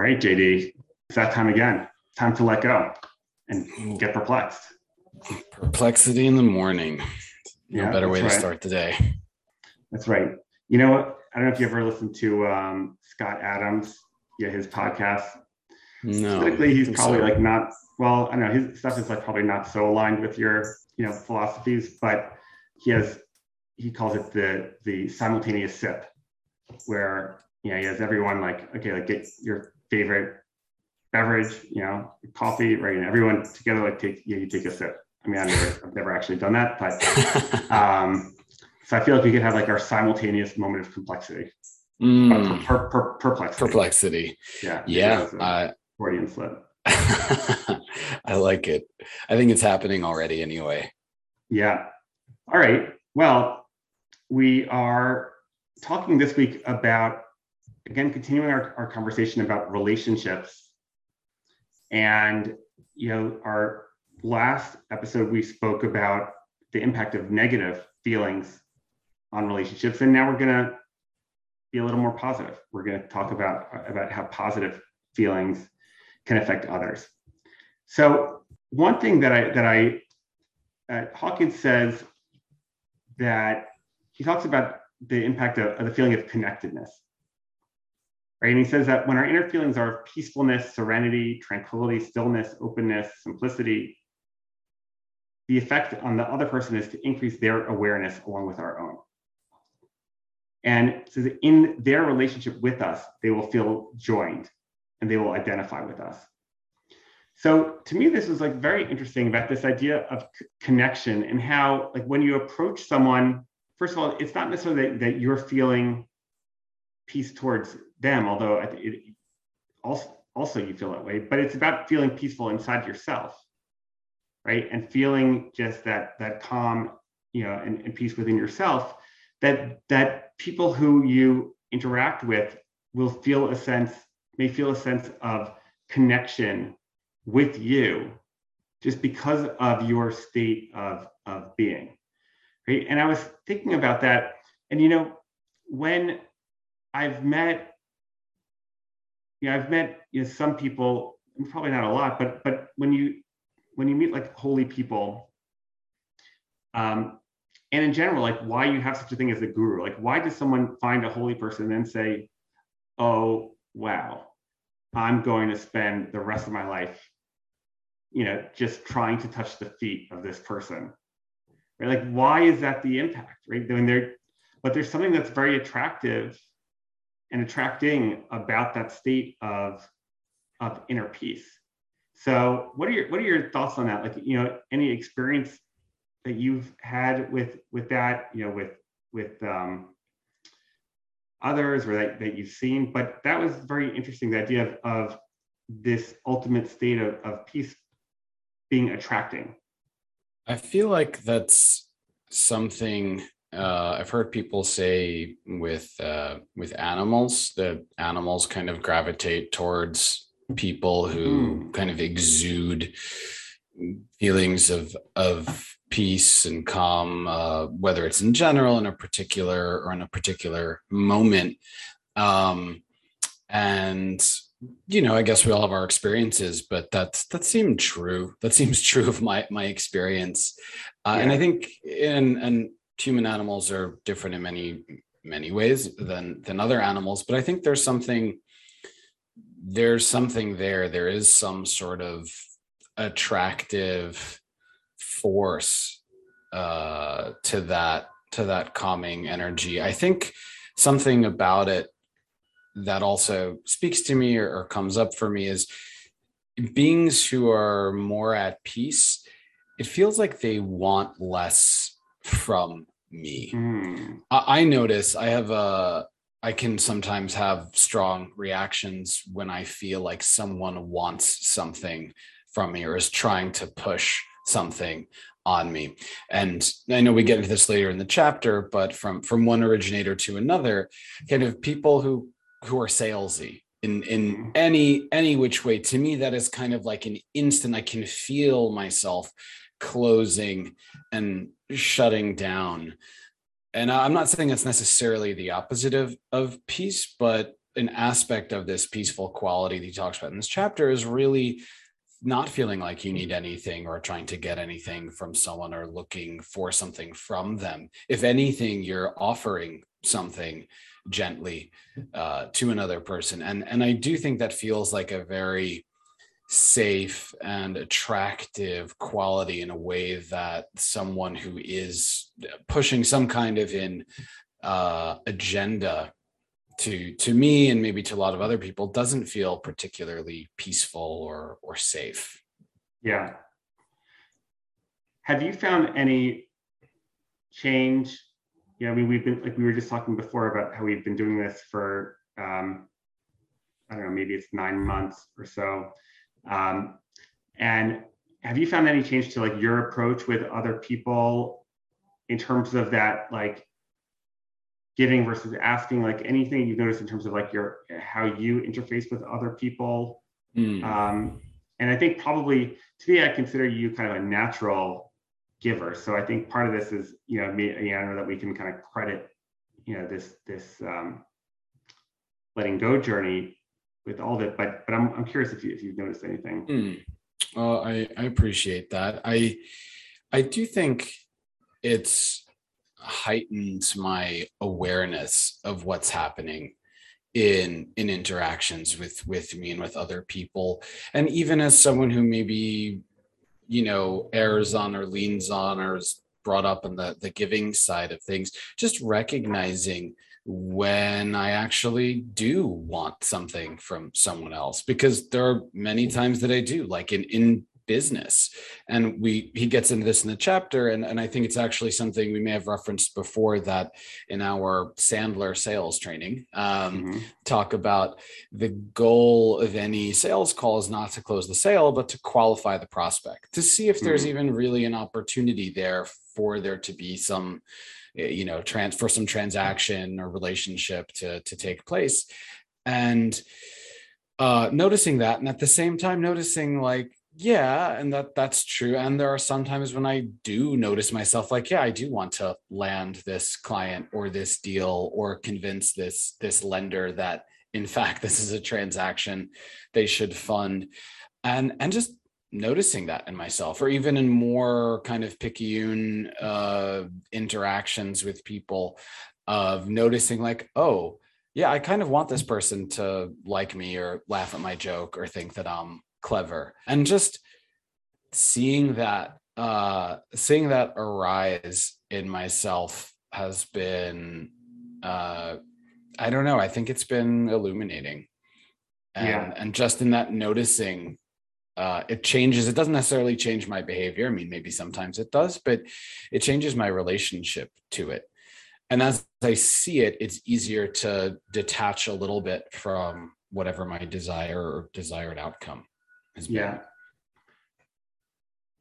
All right, JD, it's that time again. Time to let go and get perplexed. Perplexity in the morning. No Yeah, better way that's to start the day. That's right. You know what? I don't know if you ever listened to um, Scott Adams, yeah, his podcast. No. Typically, he's probably so. like not. Well, I don't know his stuff is like probably not so aligned with your, you know, philosophies, but he has he calls it the the simultaneous sip, where you know he has everyone like okay, like get your favorite beverage, you know, coffee, right? And everyone together like take yeah, you take a sip. I mean, I've never, I've never actually done that, but um, so I feel like we could have like our simultaneous moment of complexity, Mm, per, per, perplexity. perplexity. Yeah. Yeah. it's a I, Freudian slip. I like it. I think it's happening already anyway. Yeah. All right. Well, we are talking this week about, again, continuing our, our conversation about relationships. And, you know, our last episode, we spoke about the impact of negative feelings on relationships. And now we're going to be a little more positive. We're going to talk about, about how positive feelings can affect others. So one thing that I, that I, uh, Hawkins says that he talks about the impact of, of the feeling of connectedness. Right. And he says that when our inner feelings are of peacefulness, serenity, tranquility, stillness, openness, simplicity, the effect on the other person is to increase their awareness along with our own. And so that in their relationship with us, they will feel joined and they will identify with us. So to me, this was like very interesting about this idea of c- connection and how, like, when you approach someone, first of all, it's not necessarily that, that you're feeling peace towards them, although it also also you feel that way, but it's about feeling peaceful inside yourself, right? And feeling just that that calm, you know, and, and peace within yourself. That that people who you interact with will feel a sense, may feel a sense of connection with you just because of your state of, of being right and i was thinking about that and you know when i've met you know i've met you know some people probably not a lot but but when you when you meet like holy people um and in general like why you have such a thing as a guru like why does someone find a holy person and then say oh wow i'm going to spend the rest of my life you know just trying to touch the feet of this person right? Like why is that the impact right? When there but there's something that's very attractive and attracting about that state of of inner peace. So what are your what are your thoughts on that? Like you know any experience that you've had with with that you know with with um others or that, that you've seen? But that was very interesting the idea of, of this ultimate state of, of peace being attracting. I feel like that's something uh, I've heard people say with uh, with animals that animals kind of gravitate towards people who Mm. kind of exude feelings of of peace and calm, uh, whether it's in general in a particular or in a particular moment. Um, and you know, I guess we all have our experiences, but that's that seemed true. That seems true of my my experience. Uh, And I think in and human animals are different in many many ways than than other animals, but I think there's something there's something there. There is some sort of attractive force uh, to that to that calming energy. I think something about it that also speaks to me or, or comes up for me is beings who are more at peace. It feels like they want less from me. Mm. I, I notice I have a I can sometimes have strong reactions when I feel like someone wants something from me or is trying to push something on me. And I know we get into this later in the chapter, but from from one originator to another, kind of people who who are salesy in in Mhm. any any which way. To me, that is kind of like an instant. I can feel myself closing and shutting down and i'm not saying it's necessarily the opposite of of peace but an aspect of this peaceful quality that he talks about in this chapter is really not feeling like you need anything or trying to get anything from someone or looking for something from them. If anything, you're offering something gently uh, to another person, and and I do think that feels like a very safe and attractive quality in a way that someone who is pushing some kind of in uh, agenda to to me and maybe to a lot of other people doesn't feel particularly peaceful or or safe. Yeah. Have you found any change? You know i mean we've been like we were just talking before about how we've been doing this for um i don't know maybe it's nine months or so um and have you found any change to like your approach with other people in terms of that like giving versus asking? Like anything you've noticed in terms of like your how you interface with other people? Mm. um, and i think probably to me i consider you kind of a natural giver. So i think part of this is you know me you know that we can kind of credit you know this this um, letting go journey with all of it but but i'm, I'm curious if, you, if you've noticed anything. Mm. well i i appreciate that. I i do think it's heightened my awareness of what's happening in in interactions with with me and with other people. And even as someone who maybe you know errs on or leans on or is brought up on the the giving side of things just recognizing when I actually do want something from someone else because there are many times that I do like in in business and we he gets into this in the chapter and, and i think it's actually something we may have referenced before that in our sandler sales training um, mm-hmm. talk about the goal of any sales call is not to close the sale but to qualify the prospect to see if there's mm-hmm. even really an opportunity there for there to be some you know trans for some transaction or relationship to to take place. And uh, noticing that and at the same time noticing like yeah and that that's true. And there are some times when i do notice myself like yeah i do want to land this client or this deal or convince this this lender that in fact this is a transaction they should fund. And and just noticing that in myself or even in more kind of picayune uh interactions with people of noticing like oh yeah i kind of want this person to like me or laugh at my joke or think that i'm clever and just seeing that uh seeing that arise in myself has been uh i don't know i think it's been illuminating and yeah. and just in that noticing uh it changes it doesn't necessarily change my behavior. I mean maybe sometimes it does but it changes my relationship to it. And as i see it it's easier to detach a little bit from whatever my desire or desired outcome is. yeah.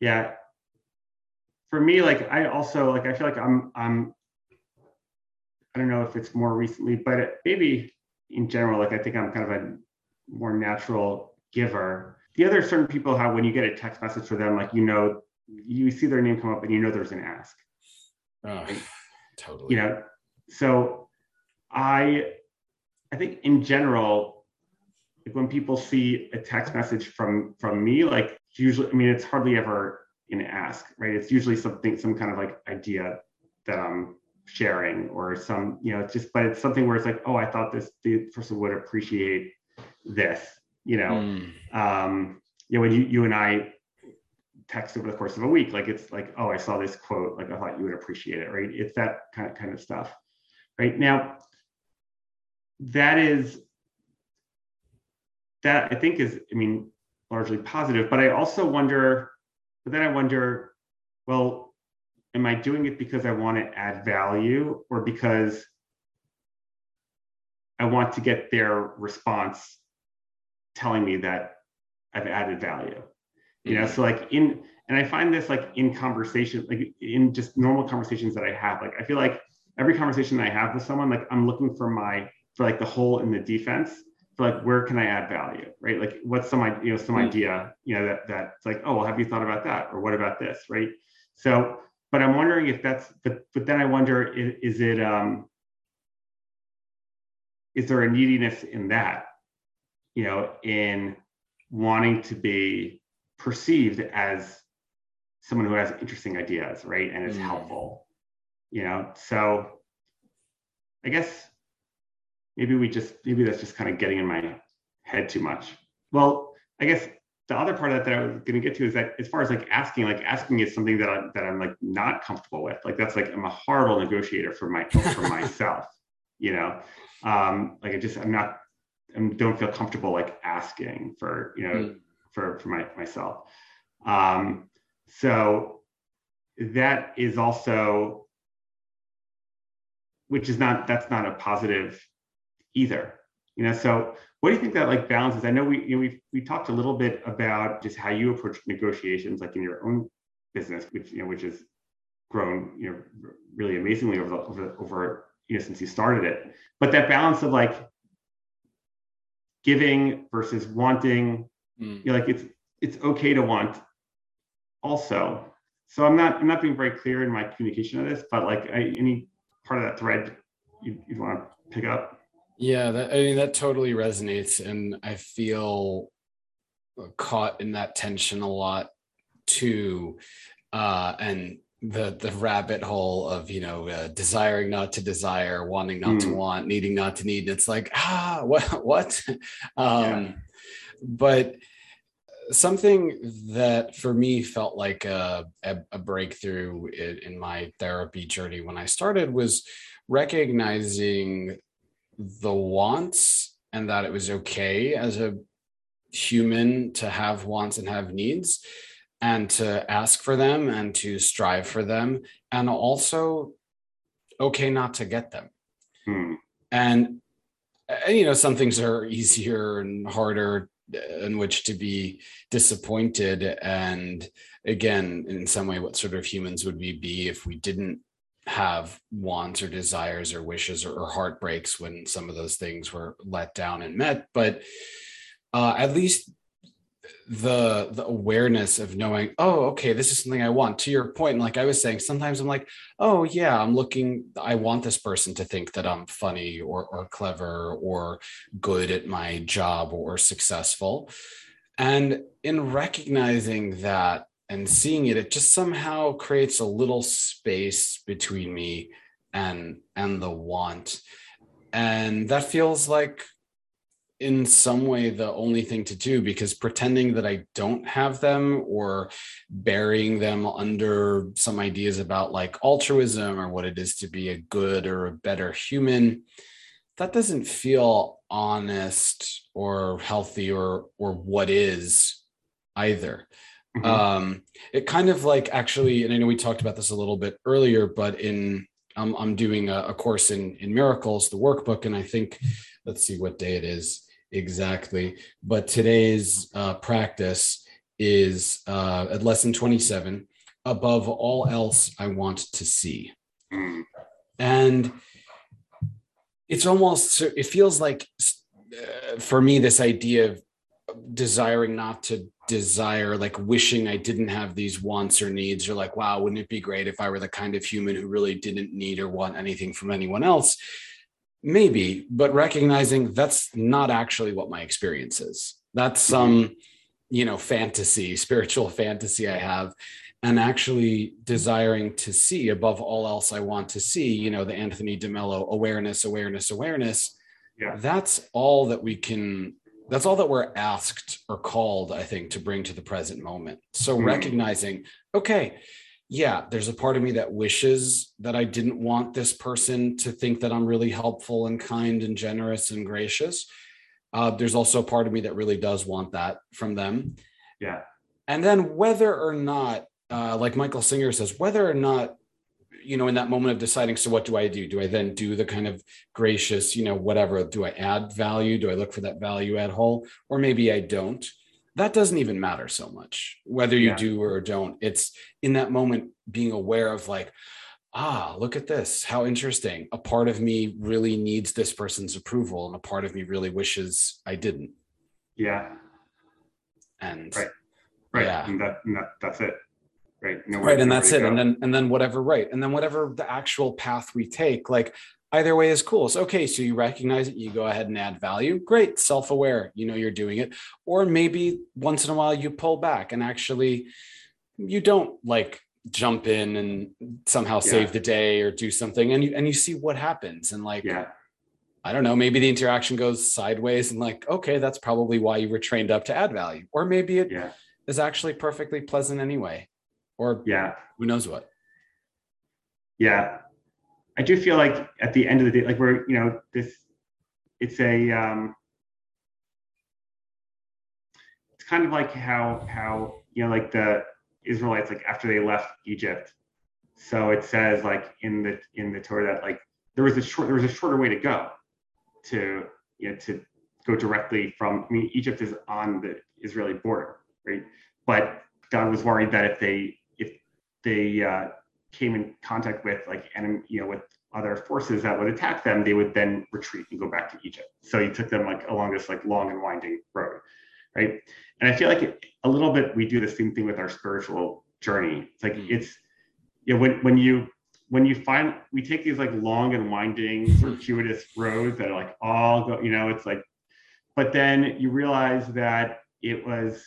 Yeah. For me like i also like i feel like i'm i'm i don't know if it's more recently but maybe in general like i think i'm kind of a more natural giver the other certain people how when you get a text message for them like you know you see their name come up and you know there's an ask oh, right? totally you know so i i think in general like when people see a text message from from me, like usually, I mean, it's hardly ever an ask, right? It's usually something, some kind of like idea that I'm sharing or some, you know, just, but it's something where it's like, oh, I thought this the person would appreciate this, you know. Mm. Um, you know, when you you and I text over the course of a week, like it's like, oh, I saw this quote, like I thought you would appreciate it, right? It's that kind of kind of stuff. Right now, that is that I think is, I mean, largely positive. But I also wonder, but then I wonder, well, am I doing it because I want to add value or because I want to get their response telling me that I've added value? You know, mm-hmm. so like in, and I find this like in conversation, like in just normal conversations that I have, like I feel like every conversation I have with someone, like I'm looking for my, for like the hole in the defense like where can I add value, right? Like what's some you know some mm-hmm. idea you know that that's like oh well have you thought about that or what about this, right? So, but I'm wondering if that's but but then I wonder is, is it um is there a neediness in that you know in wanting to be perceived as someone who has interesting ideas right? And is Mm. helpful you know? So i guess maybe we just maybe that's just kind of getting in my head too much. Well i guess the other part of that that i was going to get to is that as far as like asking like asking is something that i'm that i'm like not comfortable with. Like that's like i'm a horrible negotiator for my for myself you know? Um like i just i'm not i don't feel comfortable like asking for you know Mm. for for my myself. Um so that is also which is not that's not a positive either. You know so what do you think that like balance is? I know we you know we we talked a little bit about just how you approach negotiations like in your own business which you know which has grown you know really amazingly over the over, over you know since you started it. But that balance of like giving versus wanting. Mm. you know, like it's it's okay to want also. So i'm not i'm not being very clear in my communication of this but like I, any part of that thread you, you want to pick up? Yeah, that, I mean that totally resonates, and I feel caught in that tension a lot too, uh, and the the rabbit hole of you know uh, desiring not to desire, wanting not to Mm. want, needing not to need. And it's like ah, what what, um, Yeah. but something that for me felt like a, a, a breakthrough in, in my therapy journey when I started was recognizing the wants and that it was okay as a human to have wants and have needs and to ask for them and to strive for them and also okay not to get them Hmm. and uh, you know some things are easier and harder uh, in which to be disappointed and again in some way what sort of humans would we be if we didn't have wants or desires or wishes or, or heartbreaks when some of those things were let down and met but uh, at least the the awareness of knowing oh okay this is something i want. To your point like i was saying sometimes i'm like oh yeah i'm looking i want this person to think that i'm funny or or clever or good at my job or successful. And in recognizing that and seeing it it just somehow creates a little space between me and and the want. And that feels like in some way the only thing to do because pretending that I don't have them or burying them under some ideas about like altruism or what it is to be a good or a better human that doesn't feel honest or healthy or or what is either Mhm. um it kind of like actually and i know we talked about this a little bit earlier but in i'm, I'm doing a, a course in in miracles the workbook and i think let's see what day it is exactly. But today's uh, practice is uh, at lesson 27 above all else i want to see. And it's almost it feels like uh, for me this idea of desiring not to desire like wishing i didn't have these wants or needs or like wow wouldn't it be great if i were the kind of human who really didn't need or want anything from anyone else maybe but recognizing that's not actually what my experience is that's some you know fantasy spiritual fantasy i have and actually desiring to see above all else i want to see you know the anthony demello awareness awareness awareness Yeah. that's all that we can that's all that we're asked or called i think to bring to the present moment so Hmm. recognizing okay yeah there's a part of me that wishes that i didn't want this person to think that i'm really helpful and kind and generous and gracious. Uh, there's also a part of me that really does want that from them. Yeah. And then whether or not uh, like michael singer says whether or not you know in that moment of deciding so what do i do? Do i then do the kind of gracious you know whatever do i add value? Do i look for that value add hole? Or maybe i don't that doesn't even matter so much whether you Yeah. do or don't. It's in that moment being aware of like ah look at this. How interesting. A part of me really needs this person's approval and a part of me really wishes i didn't. Yeah. And Right. right. Yeah. and that, and that that's it. Right? Nowhere- right and that's it. And then and then whatever right. And then whatever the actual path we take like either way is cool so okay so you recognize it you go ahead and add value great self-aware you know you're doing it or maybe once in a while you pull back and actually you don't like jump in and somehow Yeah. save the day or do something and you and you see what happens and like yeah, I don't know, maybe the interaction goes sideways and like, okay, that's probably why you were trained up to add value. Or maybe it is yeah, actually perfectly pleasant anyway. Or yeah. who knows what. Yeah. I do feel like at the end of the day, like we're, you know, this, it's a, um, it's kind of like how, how, you know, like the Israelites, like after they left Egypt. So it says like in the, in the Torah that like there was a short, there was a shorter way to go to, you know, to go directly from, I mean, Egypt is on the Israeli border, right? But God was worried that if they, if they, uh, came in contact with like enemy, you know, with other forces that would attack them, they would then retreat and go back to Egypt. So he took them like along this like long and winding road, right? And I feel like it, a little bit we do the same thing with our spiritual journey. It's like Mm. it's you know when when you when you find we take these like long and winding circuitous roads that are like all go, you know, it's like, but then you realize that it was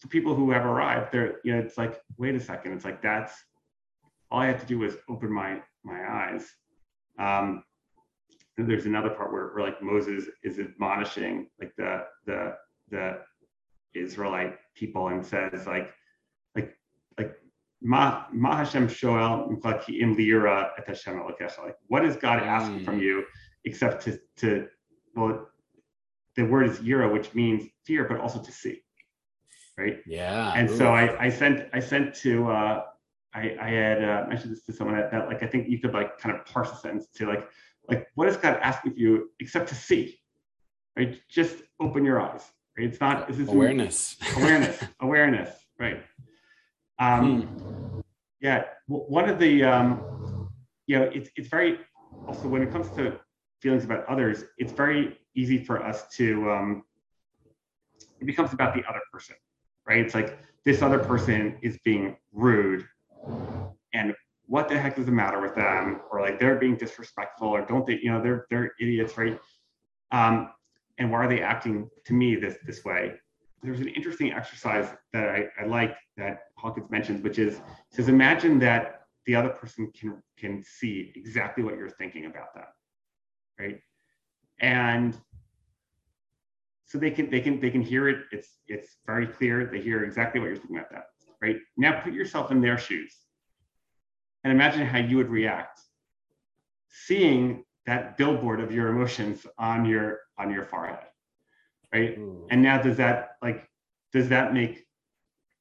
the people who have arrived there, you know, it's like, wait a second, it's like that's all I had to do was open my my eyes. Um, there's another part where, where like Moses is admonishing like the the the Israelite people and says like like like Ma Ma Hashem Shoel Im Liira et Hashem. Like what is God asking Mm. from you except to to well the word is yira, which means fear, but also to see. Right Yeah. and Ooh. so I, I sent I sent to uh, I, I had uh, mentioned this to someone that, that like I think you could like kind of parse a sentence to like like what is God asking of you except to see, right? Just open your eyes. Right? It's not this is awareness. awareness awareness right. Um, Hmm. yeah, one of the um, you know it's it's very also when it comes to feelings about others, it's very easy for us to um, it becomes about the other person, right? It's like this other person is being rude, and what the heck is the matter with them? Or like they're being disrespectful, or don't they? You know, they're they're idiots, right? Um, and why are they acting to me this this way? There's an interesting exercise that I, I like that Hawkins mentions, which is says imagine that the other person can can see exactly what you're thinking about them, right? And so they can they can they can hear it. It's it's very clear. They hear exactly what you're thinking about that, right? Now put yourself in their shoes, and imagine how you would react seeing that billboard of your emotions on your on your forehead, right? Ooh. And now does that like does that make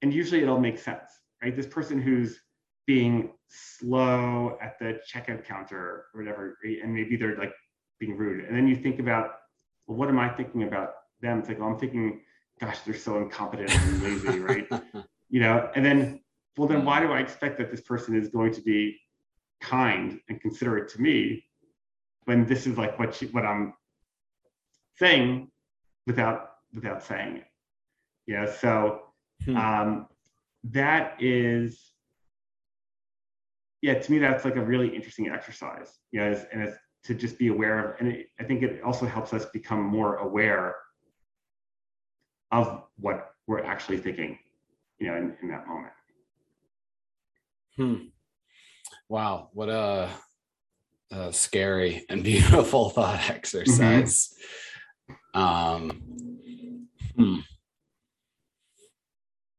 and usually it'll make sense, right? This person who's being slow at the checkout counter or whatever, right? and maybe they're like being rude. And then you think about, well, what am I thinking about them? It's like, well, I'm thinking, gosh, they're so incompetent and lazy, right? You know, and then, well, then why do I expect that this person is going to be kind and considerate to me when this is like what she, what I'm saying without without saying it? Yeah, so Hmm. um, that is, yeah, to me that's like a really interesting exercise. You know, is- and it's to just be aware of, and it, I think it also helps us become more aware of what we're actually thinking, you know, in, in that moment. Hmm. Wow, what a, a scary and beautiful thought exercise. Um, hmm.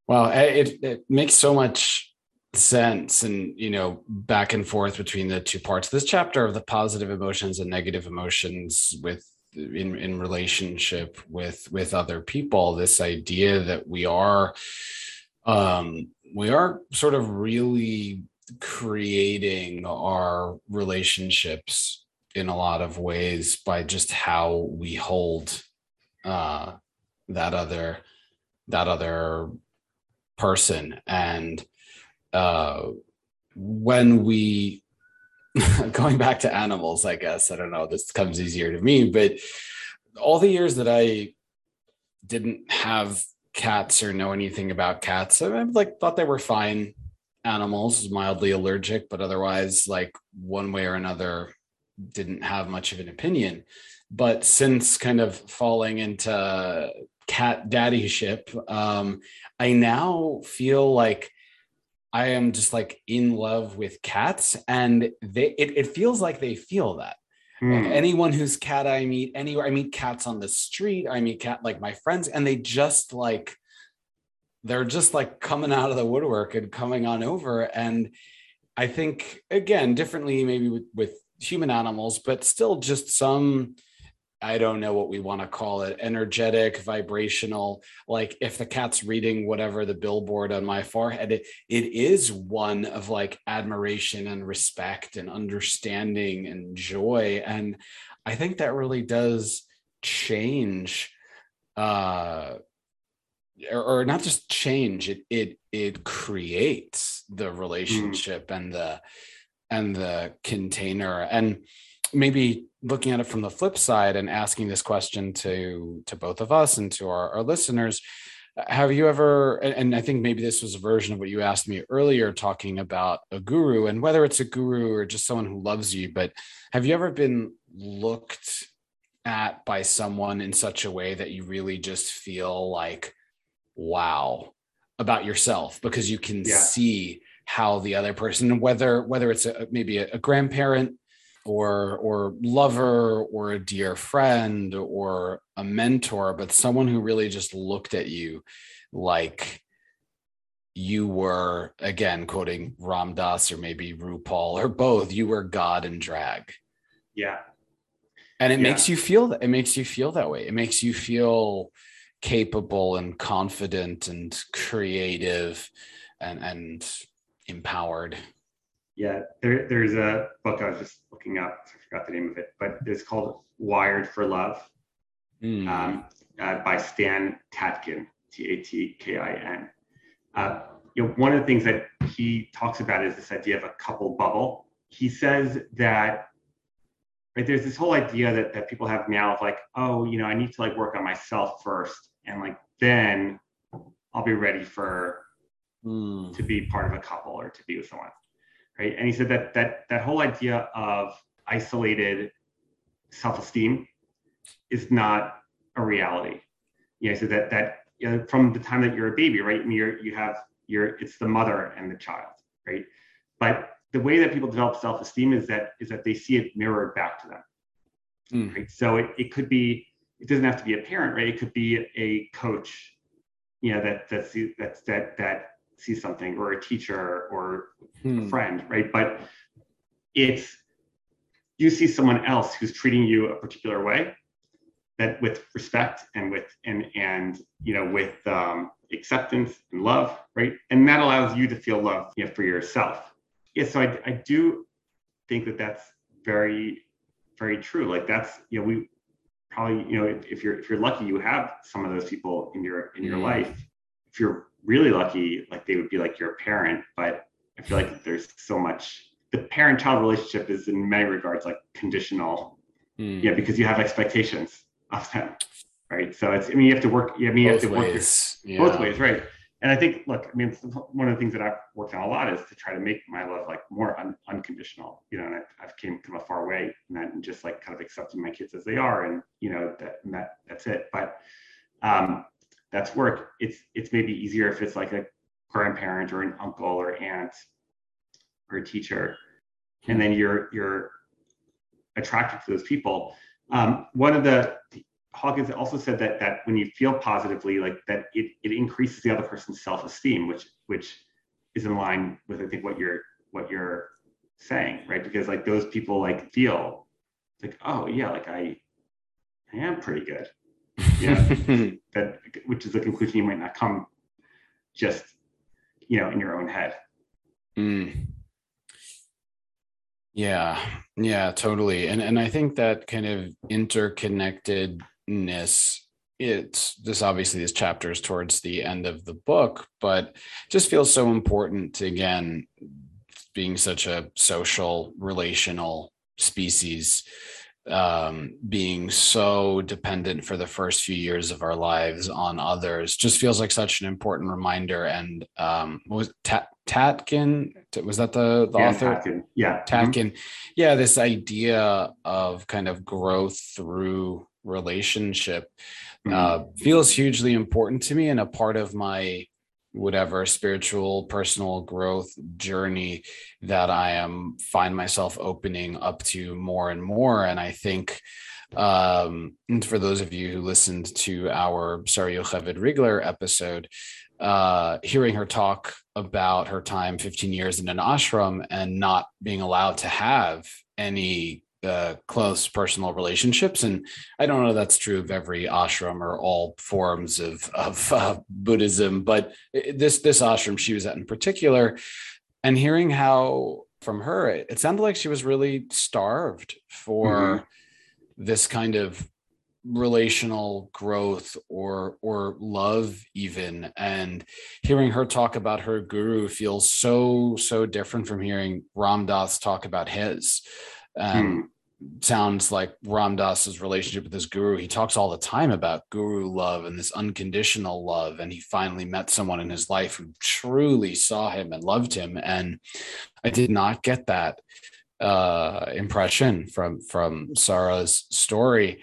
Wow, it it makes so much sense, and you know, back and forth between the two parts. This chapter of the positive emotions and negative emotions with in in relationship with with other people. This idea that we are um we are sort of really creating our relationships in a lot of ways by just how we hold uh that other that other person. And uh when we going back to animals i guess i don't know this comes easier to me but all the years that i didn't have cats or know anything about cats. I like thought they were fine. animals, mildly allergic, but otherwise, like one way or another, didn't have much of an opinion. But since kind of falling into cat daddy ship, um, I now feel like I am just like in love with cats, and they it, it feels like they feel that. Mm. Anyone whose cat I meet anywhere, I meet cats on the street, I meet cat like my friends, and they just like they're just like coming out of the woodwork and coming on over. And I think again, differently maybe with, with human animals, but still just some I don't know what we want to call it, energetic, vibrational. Like if the cat's reading whatever the billboard on my forehead, it, it is one of like admiration and respect and understanding and joy. And I think that really does change uh or, or not just change it it it creates the mm. relationship mm. and the and the container and maybe looking at it from the flip side and asking this question to to both of us and to our, our listeners have you ever and i think maybe this was a version of what you asked me earlier talking about a guru and whether it's a guru or just someone who loves you but have you ever been looked at by someone in such a way that you really just feel like wow about yourself because you can yeah. see how the other person whether whether it's a, maybe a, a grandparent or or lover or a dear friend or a mentor but someone who really just looked at you like you were again quoting Ram Dass or maybe RuPaul or both you were god in drag. Yeah. And it yeah. makes you feel that it makes you feel that way. It makes you feel capable and confident and creative and and empowered yeah, there, there's a book I was just looking up. I forgot the name of it, but it's called Wired for Love mm. um, uh, by Stan Tatkin, T A T K I N. Uh, you know, one of the things that he talks about is this idea of a couple bubble. He says that right there's this whole idea that, that people have now of like, oh, you know, I need to like work on myself first, and like then I'll be ready for mm. to be part of a couple or to be with someone right? And he said that that that whole idea of isolated self-esteem is not a reality. You know, so that that you know, from the time that you're a baby, right? Mean, you're you have your it's the mother and the child, right? But the way that people develop self-esteem is that is that they see it mirrored back to them. Mm. Right. So it, it could be, it doesn't have to be a parent, right? It could be a coach, you know, that that's that's that that see something or a teacher or hmm. a friend, right? But it's you see someone else who's treating you a particular way that with respect and with and and you know with um, acceptance and love, right? And that allows you to feel love you know, for yourself. Yeah, so I, I do think that that's very very true. Like that's you know we probably you know if you're if you're lucky you have some of those people in your in your mm. life. If you're really lucky, like they would be like your parent, but I feel like there's so much. The parent-child relationship is in many regards like conditional, mm. yeah, because you have expectations of them, right? So it's I mean you have to work. I mean you both have to ways. work your, yeah. both ways, right? And I think, look, I mean, one of the things that I've worked on a lot is to try to make my love like more un- unconditional, you know, and I, have came from a far way in that and just like kind of accepting my kids as they are, and you know that that that's it. But um, that's work. It's it's maybe easier if it's like a grandparent or an uncle or aunt or a teacher, and then you're you're attracted to those people. Um, one of the Hawkins also said that that when you feel positively, like that it, it increases the other person's self-esteem, which which is in line with I think what you're what you're saying, right? Because like those people like feel like, oh yeah, like I I am pretty good yeah. That which is a conclusion you might not come just you know in your own head. Mm. yeah. Yeah totally. And and i think that kind of interconnectedness it's this obviously this chapter is towards the end of the book but just feels so important to again being such a social relational species um, being so dependent for the first few years of our lives on others just feels like such an important reminder. And um, was Tat- Tatkin? Was that the, the yeah, author? Tatkin. Yeah. Tatkin. Mm-hmm. Yeah, this idea of kind of growth through relationship mm-hmm. uh, feels hugely important to me and a part of my whatever spiritual personal growth journey that i am find myself opening up to more and more. And i think um and for those of you who listened to our Sarah Yocheved Rigler episode uh hearing her talk about her time 15 years in an ashram and not being allowed to have any uh, close personal relationships. And I don't know that's true of every ashram or all forms of of uh, Buddhism, but this this ashram she was at in particular, and hearing how from her it, it sounded like she was really starved for mm-hmm. this kind of relational growth or or love even and hearing her talk about her guru feels so so different from hearing Ram Dass talk about his um, hmm sounds like Ram Dass's relationship with his guru. He talks all the time about guru love and this unconditional love. And he finally met someone in his life who truly saw him and loved him. And I did not get that uh, impression from from Sarah's story.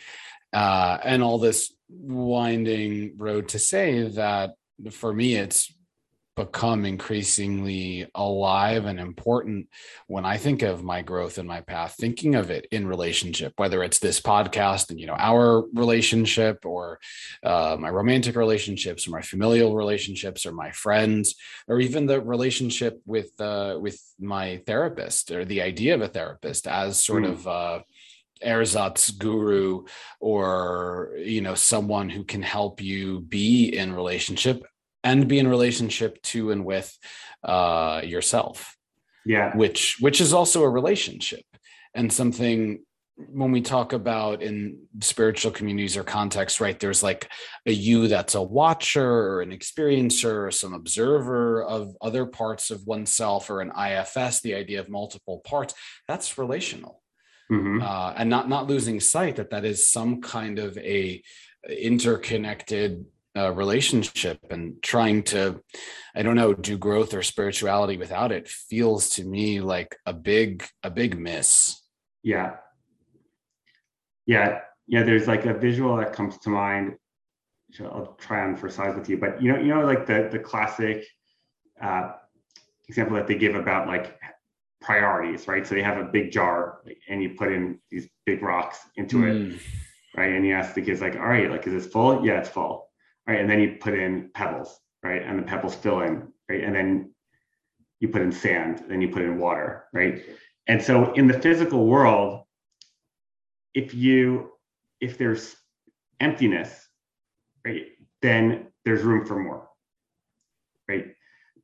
Uh, and all this winding road to say that for me, it's become increasingly alive and important when I think of my growth and my path, thinking of it in relationship, whether it's this podcast and, you know, our relationship or uh, my romantic relationships or my familial relationships or my friends, or even the relationship with, uh, with my therapist or the idea of a therapist as sort mm. of, uh, ersatz guru or you know someone who can help you be in relationship and be in relationship to and with uh, yourself. Yeah. Which which is also a relationship and something when we talk about in spiritual communities or contexts right there's like a you that's a watcher or an experiencer or some observer of other parts of oneself or an ifs the idea of multiple parts that's relational. Mm-hmm. uh, and not not losing sight that that is some kind of a interconnected uh, relationship and trying to i don't know do growth or spirituality without it feels to me like a big a big miss. Yeah. Yeah. Yeah there's like a visual that comes to mind i'll try on for size with you but you know you know like the the classic uh, example that they give about like priorities right? So they have a big jar and you put in these big rocks into mm. it right? And you ask the kids like all right like is this full? Yeah it's full right? And then you put in pebbles, right? And the pebbles fill in, right? And then you put in sand, then you put in water, right? And so in the physical world, if you if there's emptiness, right, then there's room for more, right?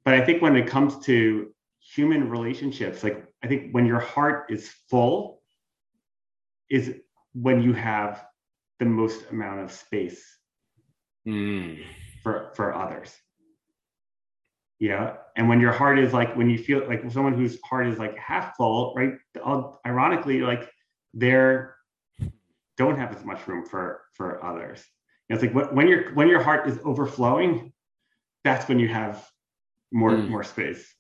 But I think when it comes to human relationships, like I think when your heart is full, is when you have the most amount of space mm. for for others you know and when your heart is like when you feel like someone whose heart is like half full right ironically like they're don't have as much room for for others you know, it's like when your when your heart is overflowing that's when you have more mm. more space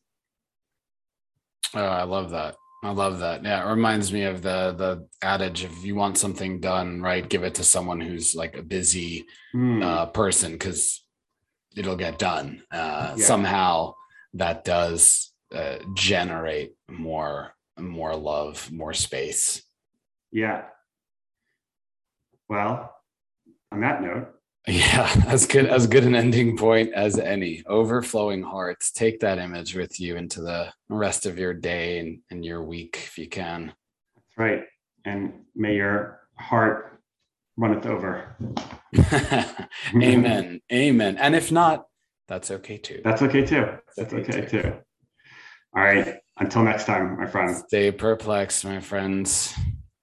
oh i love that I love that. Yeah, it reminds me of the the adage: if you want something done, right, give it to someone who's like a busy mm. uh, person because it'll get done. Uh, yeah. Somehow that does uh, generate more more love, more space. Yeah. Well, on that note, yeah, as good as good an ending point as any. Overflowing hearts. Take that image with you into the rest of your day and, and your week if you can. That's right. And may your heart runneth over. Amen. Amen. And if not, that's okay too. That's okay too. That's, okay, okay too. too. All right. Until next time, my friends. Stay perplexed, my friends.